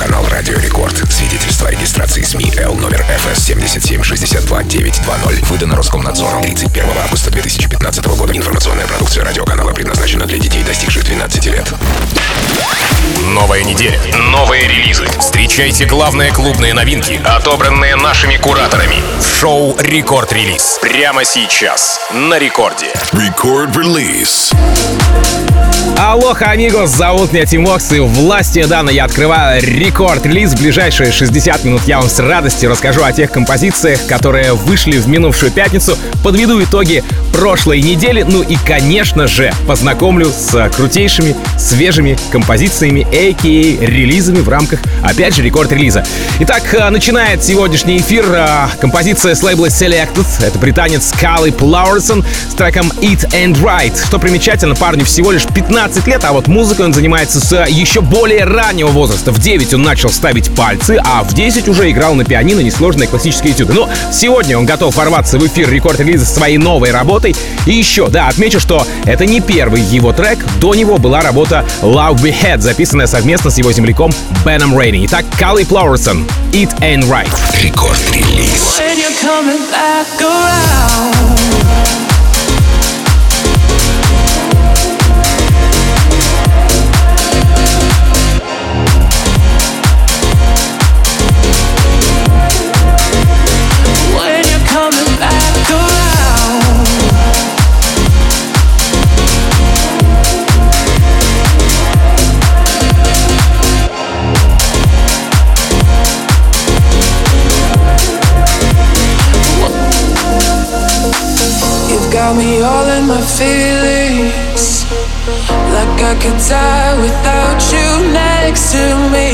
Радиоканал Радио Рекорд. Свидетельство о регистрации СМИ Эл номер ФС 7762920. Выдано Роскомнадзором 31 августа 2015 года. Информационная продукция радиоканала предназначена для детей, достигших 12 лет. Новая неделя. Новые релизы. Встречайте главные клубные новинки, отобранные нашими кураторами. Шоу «Record Release». Прямо сейчас. На рекорде. Record Release. Алоха, амигос, зовут меня Тимокс, и властью данной я открываю рекорд-релиз. В ближайшие 60 минут я вам с радостью расскажу о тех композициях, которые вышли в минувшую пятницу, подведу итоги прошлой недели, ну и, конечно же, познакомлю с крутейшими, свежими композициями, а.к.а. релизами в рамках, опять же, рекорд-релиза. Итак, э, начинает сегодняшний эфир э, композиция с лейбла Selected. Это британец Калли Плауэрсон с треком Eat and Right. Что примечательно, парню всего лишь 15 лет, а вот музыкой он занимается с еще более раннего возраста. В 9 он начал ставить пальцы, а в 10 уже играл на пианино несложные классические этюды. Но сегодня он готов ворваться в эфир рекорд-релиза своей новой работой. И еще, да, отмечу, что это не первый его трек. До него была работа Love We Had, записанная совместно с его земляком Беном Рейни. Итак, Калли Плауэрсон, Eat and Right. Рекорд-релиз. When you're coming back around got me all in my feelings. Like I could die without you next to me.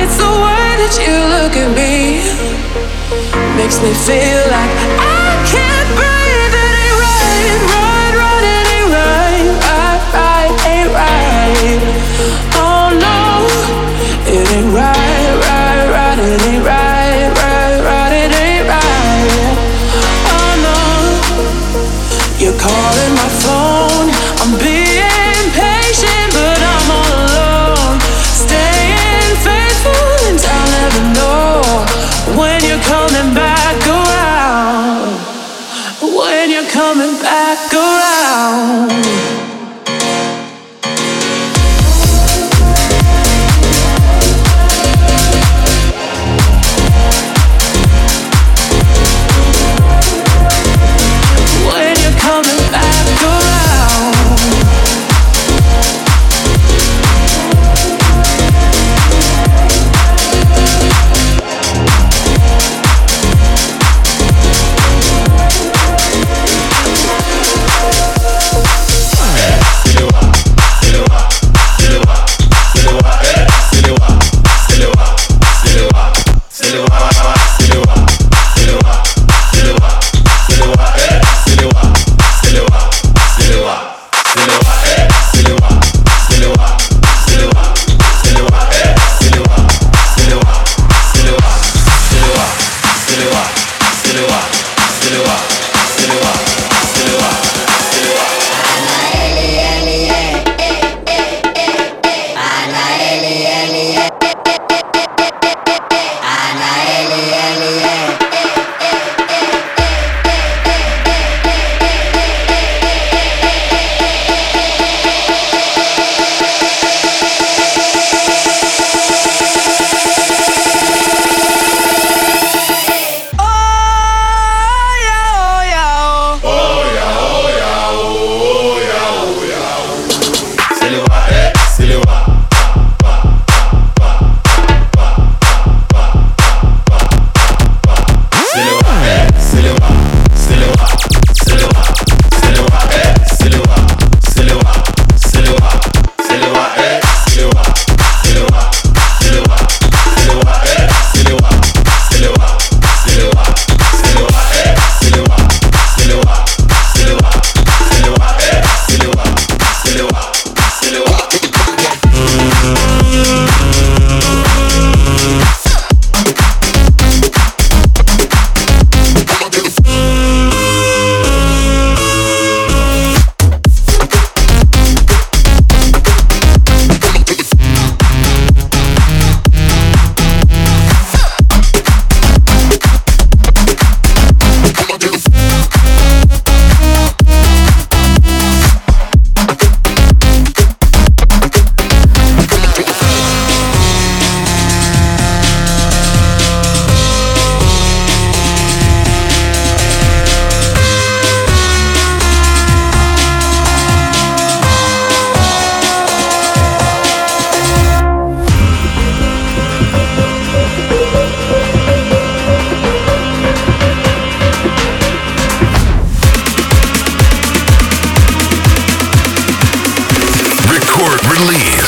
It's the way that you look at me. Makes me feel like I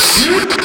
Shoot!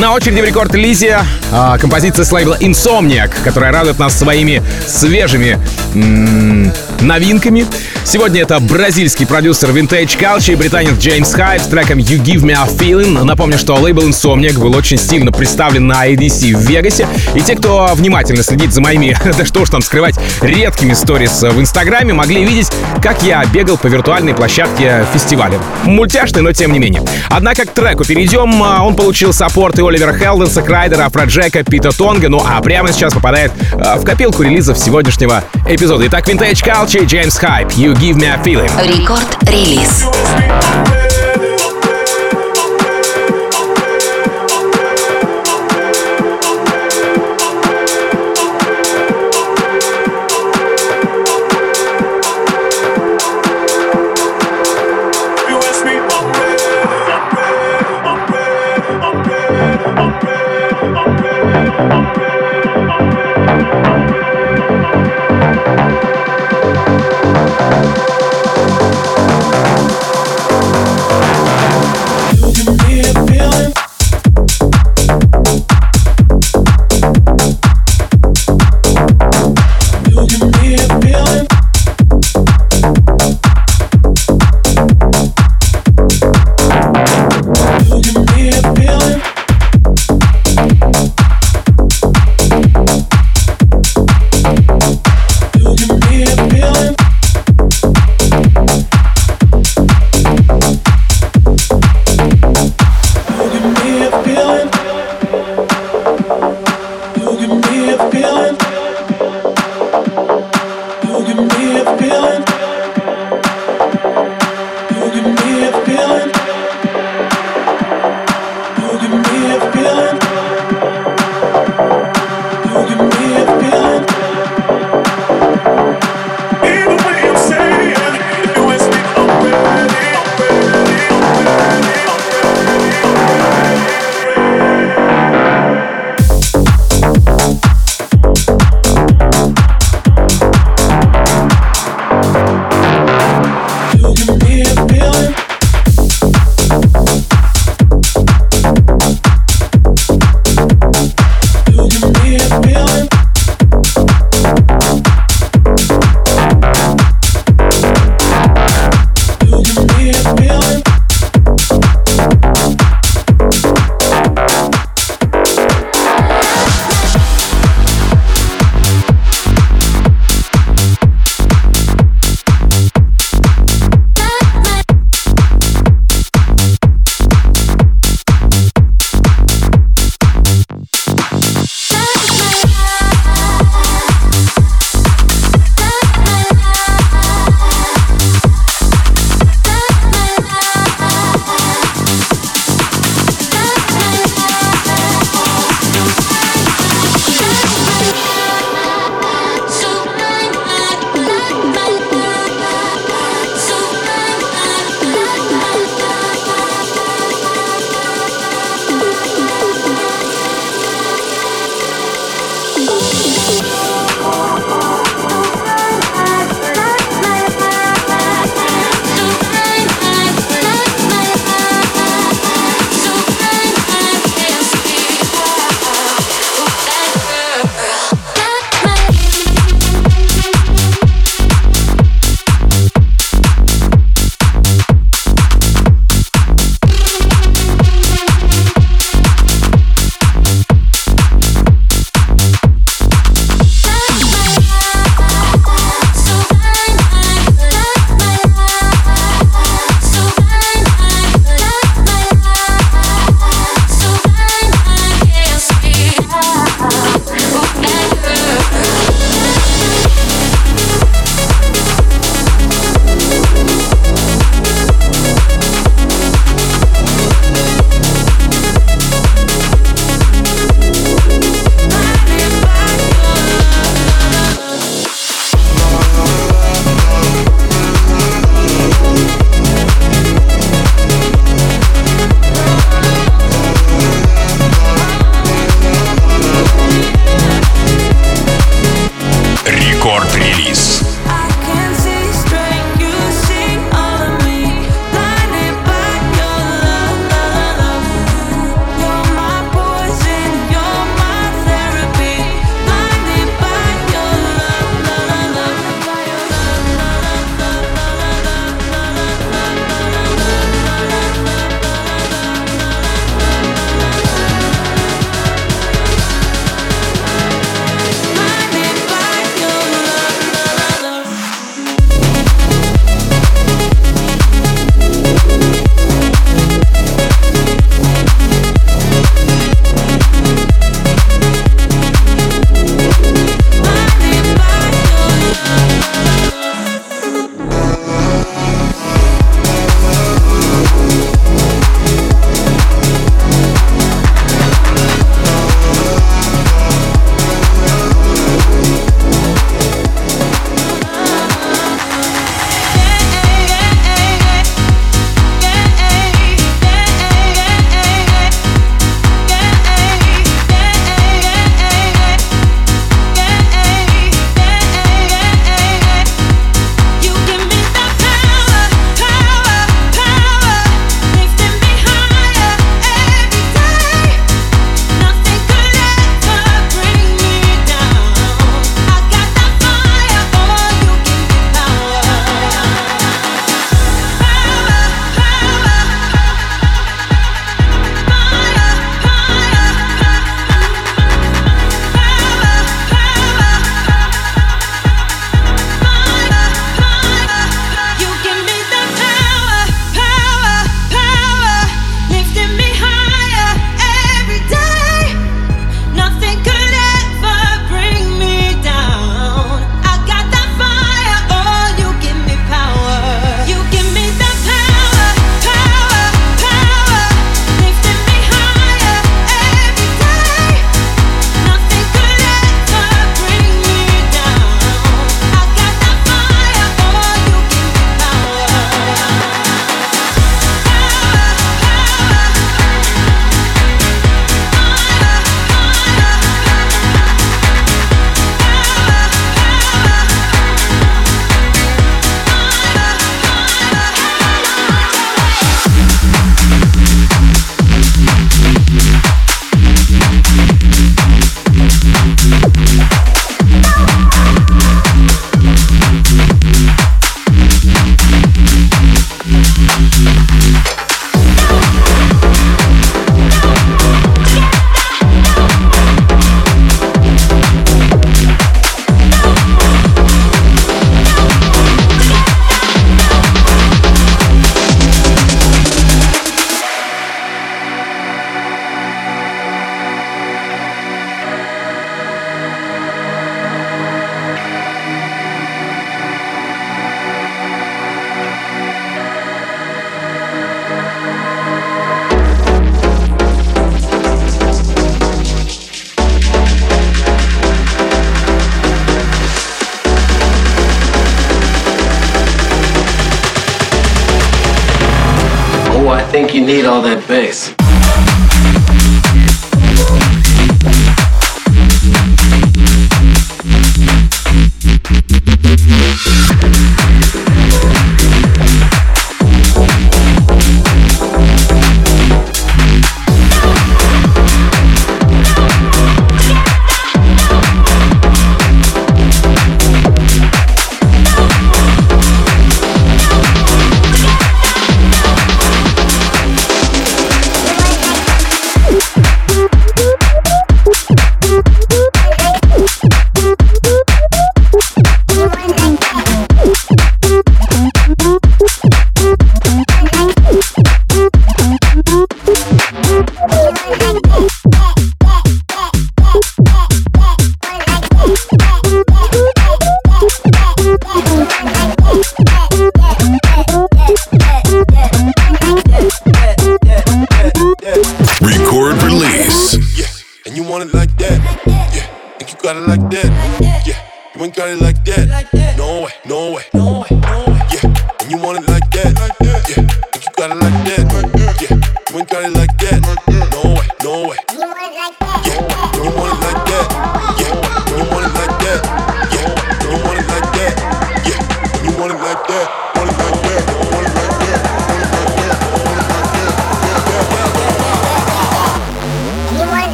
На очереди в рекорд-лизе а, композиция с лейбла Insomniac, которая радует нас своими свежими новинками. Сегодня это бразильский продюсер Vintage Culture и британец Джеймс Хайд с треком You Give Me A Feeling. Напомню, что лейбл Insomniac был очень стильно представлен на ADC в Вегасе. И те, кто внимательно следит за моими, да что уж там скрывать, редкими сторис в Инстаграме, могли видеть, как я бегал по виртуальной площадке фестиваля. Мультяшный, но тем не менее. Однако к треку перейдем. А, он получил support и Оливера Хелденса, Крайдера, Афроджека, Пита Тонга. Ну а прямо сейчас попадает а, в копилку релизов сегодняшнего эпизода. Итак, Vintage Culture, Джеймс Хайп, You Give Me A Feeling. Рекорд-релиз.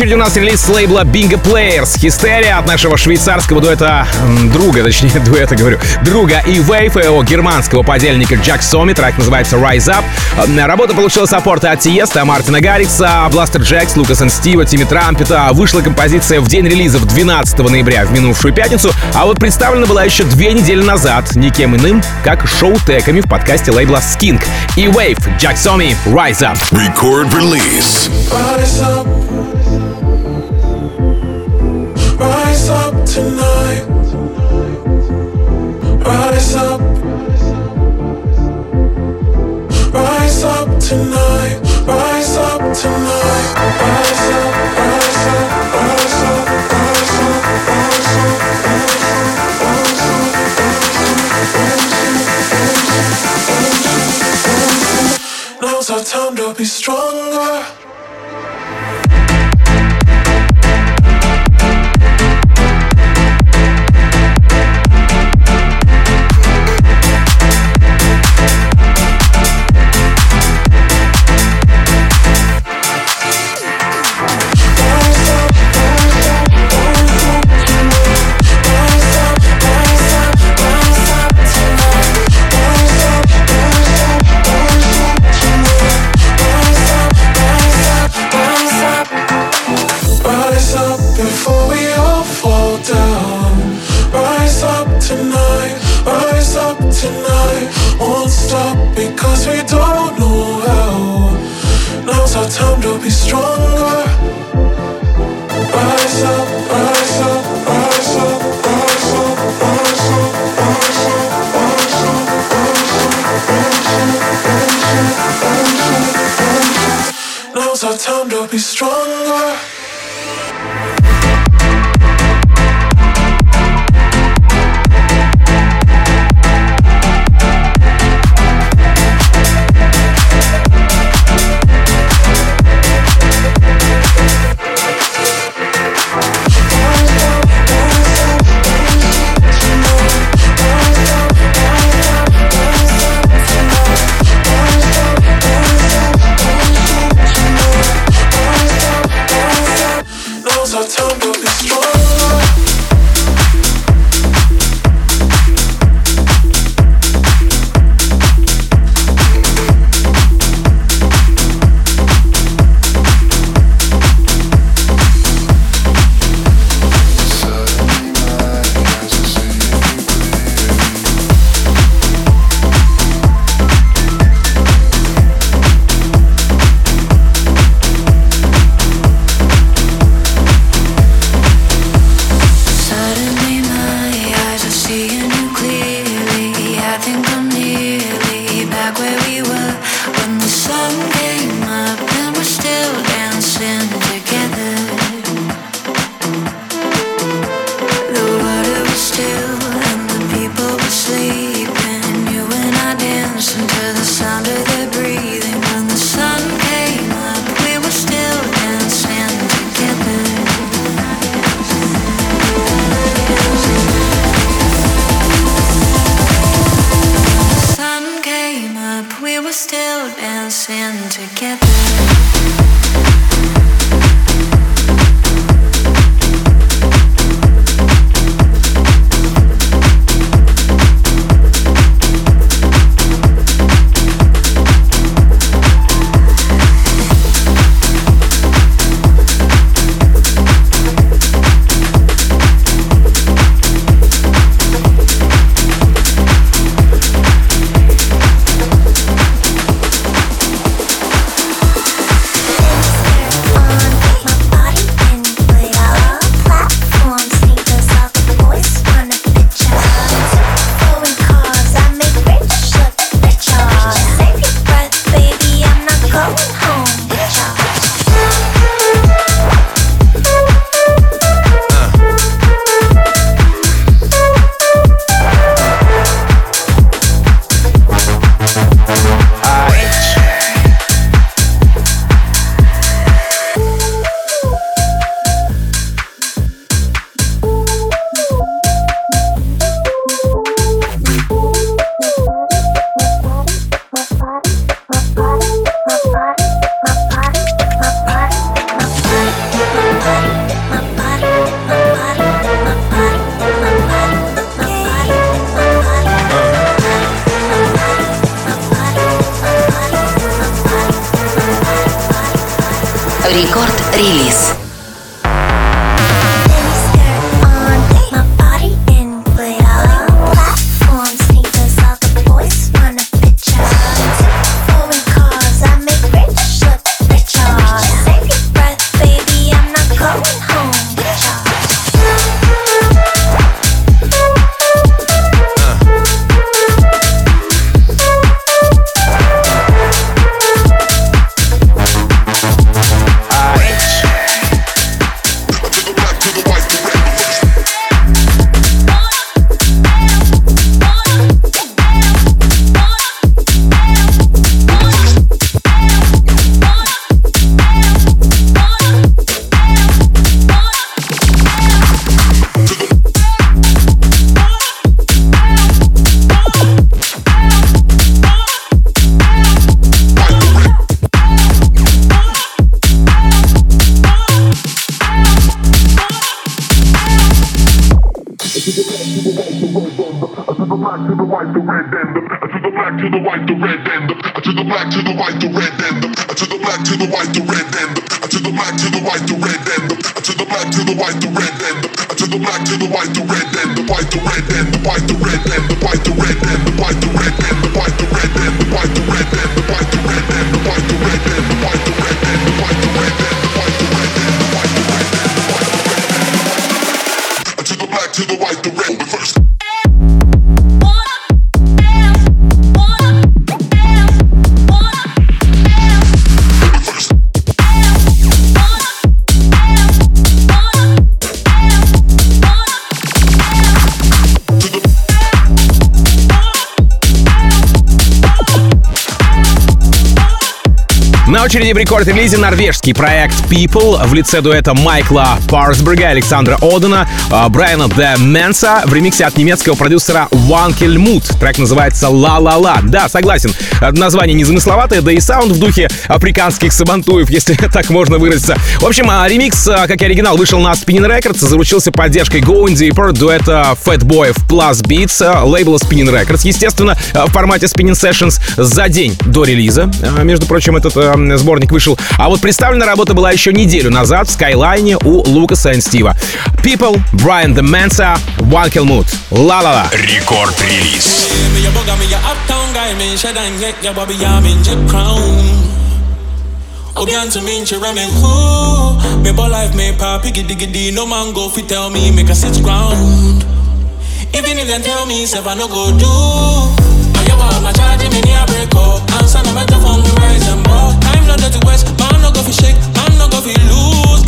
Очереди у нас релиз с лейбла Bingo Players. Хистерия от нашего швейцарского дуэта, друга, точнее, дуэта, говорю, друга и Wave, и его германского подельника Джак Соми. Трек называется Rise Up. Работа получила саппорты от Тиеста, Мартина Гаррикса, Бластер Джекс, Лукаса Стива, Тимми Трампета. Вышла композиция в день релиза в 12 ноября, в минувшую пятницу, а вот представлена была еще две недели назад никем иным, как шоу-теками в подкасте лейбла Skink. И Wave, Джак Соми, Rise Up. Record release. Rise up. Tonight. Rise up. Rise up tonight. right, the red and the. to the black, to the white, the red and the. to the black, to the white, the red and the. to the black, to the white, the red and the. to the black, to the white, the red and the to the black, to the white, the red and the to the black, to the white, the red and The white, the red and The white, the red and The white, the red and The white, the red and The white, the red and The white, the red and The white, the red and The white, the red and The white, the red and The white, the red and The white, the red and The white, the red and The white, the red and the white, the red, and the white, the red. and the white, the red, and the white, the red, and the white, the red, and the white, the red, and the white, the red, and the white, the red, and the white, the red, and the Reverse. На очереди в рекорд-релизе норвежский проект People в лице дуэта Майкла Парсберга, Александра Одена, а, Брайана Де Менса в ремиксе от немецкого продюсера Ванкельмут. Трек называется «Ла-ла-ла». Да, согласен, название незамысловатое, да и саунд в духе африканских сабантуев, если так можно выразиться. В общем, а, ремикс, а, как и оригинал, вышел на Spinning Records, заручился поддержкой Going Deeper, дуэта Fatboy Plus Beats, лейбла Spinning Records, естественно, в формате Spinning Sessions за день до релиза. Между прочим, этот сборник вышел. А вот представлена работа была еще неделю назад в Скайлайне у Лукаса и Стива. People, Brian the Mensa, One Kill Mood. Ла-ла-ла. Рекорд-релиз. Obian to me, ramen who Me boy life, me pa piggy diggy dee No man go fi tell me, make a sit ground Even if them tell me, say I no go do Oh, want my charge, me near break Answer no Time no dirty west, man no go shake Man no go lose,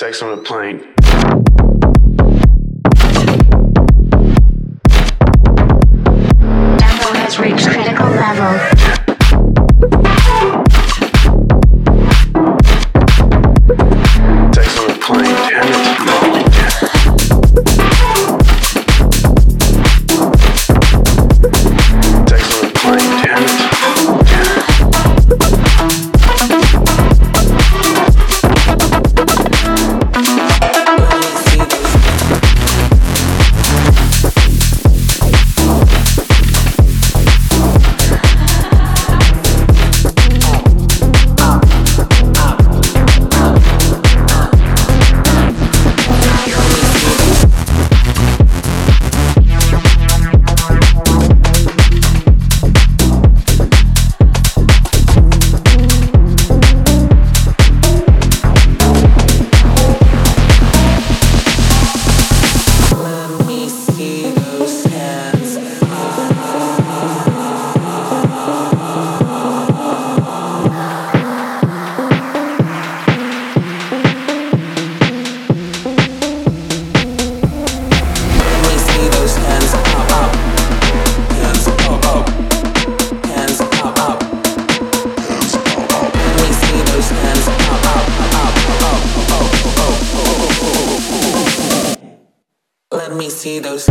sex on a plane. Let me see those.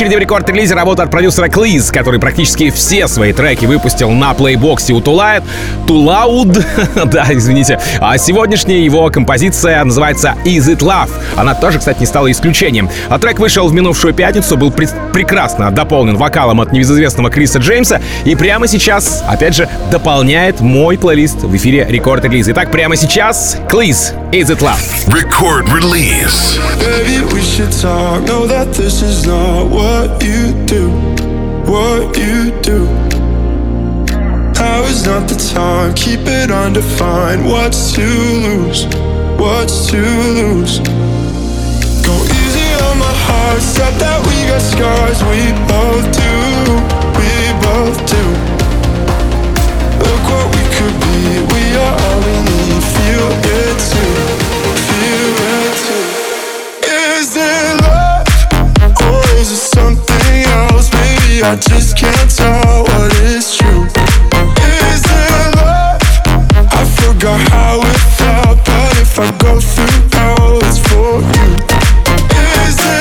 Очереди в рекорд-релизе работа от продюсера Клиз, который практически все свои треки выпустил на плейбоксе у Тулает. Тулауд, да, извините. А сегодняшняя его композиция называется Is It Love. Она тоже, кстати, не стала исключением. А трек вышел в минувшую пятницу, был пр- прекрасно дополнен вокалом от небезызвестного Криса Джеймса и прямо сейчас, опять же, дополняет мой плейлист в эфире рекорд-релиза. Итак, прямо сейчас Клиз Is It Love. Record release. Baby, we should talk. Know that this is not what you do. What you do. Now is not the time. Keep it undefined. What's to lose? What's to lose? Go easy on my heart. Said that we got scars. We both do. We both do. Look what we could be. We are all we need. Feel it too. Feel it something else? Maybe I just can't tell what is true. Is it love? I forgot how it felt, but if I go through hell, it's for you. Is it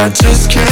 I just can't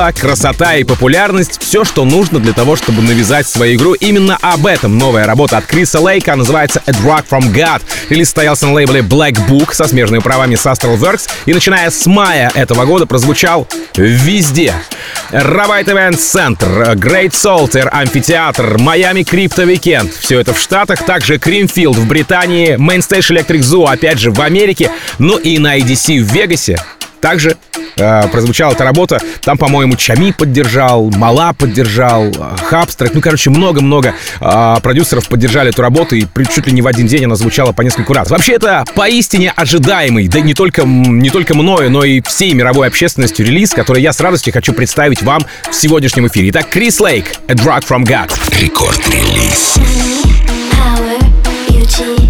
сила, красота и популярность — все, что нужно для того, чтобы навязать свою игру. Именно об этом новая работа от Криса Лейка называется «A Drug from God». Релиз состоялся на лейбле Black Book со смежными правами с Astral Works и, начиная с мая этого года, прозвучал везде. Равайт Event Center, Great Salter, Амфитеатр, Майами Крипто Weekend. Все это в Штатах, также Кримфилд в Британии, Mainstage Electric Zoo, опять же, в Америке, ну и на IDC в Вегасе. Также э, прозвучала эта работа. Там, по-моему, Чами поддержал, Мала поддержал, э, Хабстрак. Ну, короче, много-много э, продюсеров поддержали эту работу, и при- чуть ли не в один день она звучала по нескольку раз. Вообще, это поистине ожидаемый, да не только, не только мною, но и всей мировой общественностью релиз, который я с радостью хочу представить вам в сегодняшнем эфире. Итак, Крис Лейк, A Drug from God. Рекорд-релиз. Power,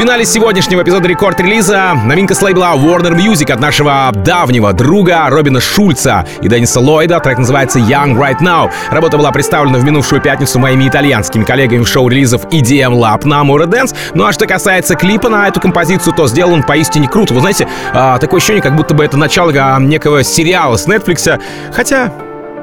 финале сегодняшнего эпизода рекорд-релиза новинка с лейбла Warner Music от нашего давнего друга Робина Шульца и Денниса Ллойда. Трек называется Young Right Now. Работа была представлена в минувшую пятницу моими итальянскими коллегами в шоу релизов EDM Lab на Amore Dance. Ну а что касается клипа на эту композицию, то сделан он поистине круто. Вы знаете, а, такое ощущение, как будто бы это начало а, некого сериала с Netflix. Хотя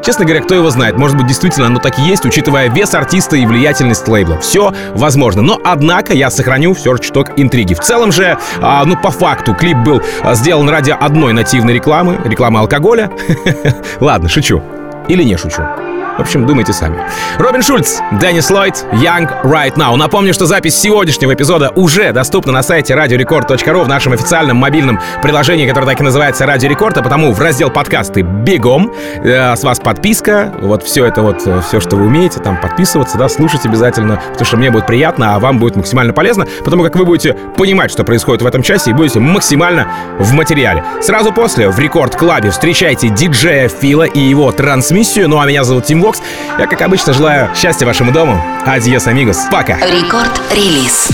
Честно говоря, кто его знает, может быть, действительно оно так и есть, учитывая вес артиста и влиятельность лейбла. Все возможно. Но, однако, я сохраню все чуток интриги. В целом же, а, ну, по факту, клип был сделан ради одной нативной рекламы, рекламы алкоголя. Ладно, шучу. Или не шучу. В общем, думайте сами. Робин Шульц, Деннис Ллойд, Young Right Now. Напомню, что запись сегодняшнего эпизода уже доступна на сайте radiorecord.ru в нашем официальном мобильном приложении, которое так и называется Радио Рекорд, а потому в раздел подкасты бегом. Э, с вас подписка, вот все это вот, э, все, что вы умеете, там подписываться, да, слушать обязательно, потому что мне будет приятно, а вам будет максимально полезно, потому как вы будете понимать, что происходит в этом часе и будете максимально в материале. Сразу после в Record Club е встречайте диджея Фила и его трансмиссию. Ну а меня зовут Тим Вокс. Я, как обычно, желаю счастья вашему дому. Adiós, amigos. Пока. Record Release.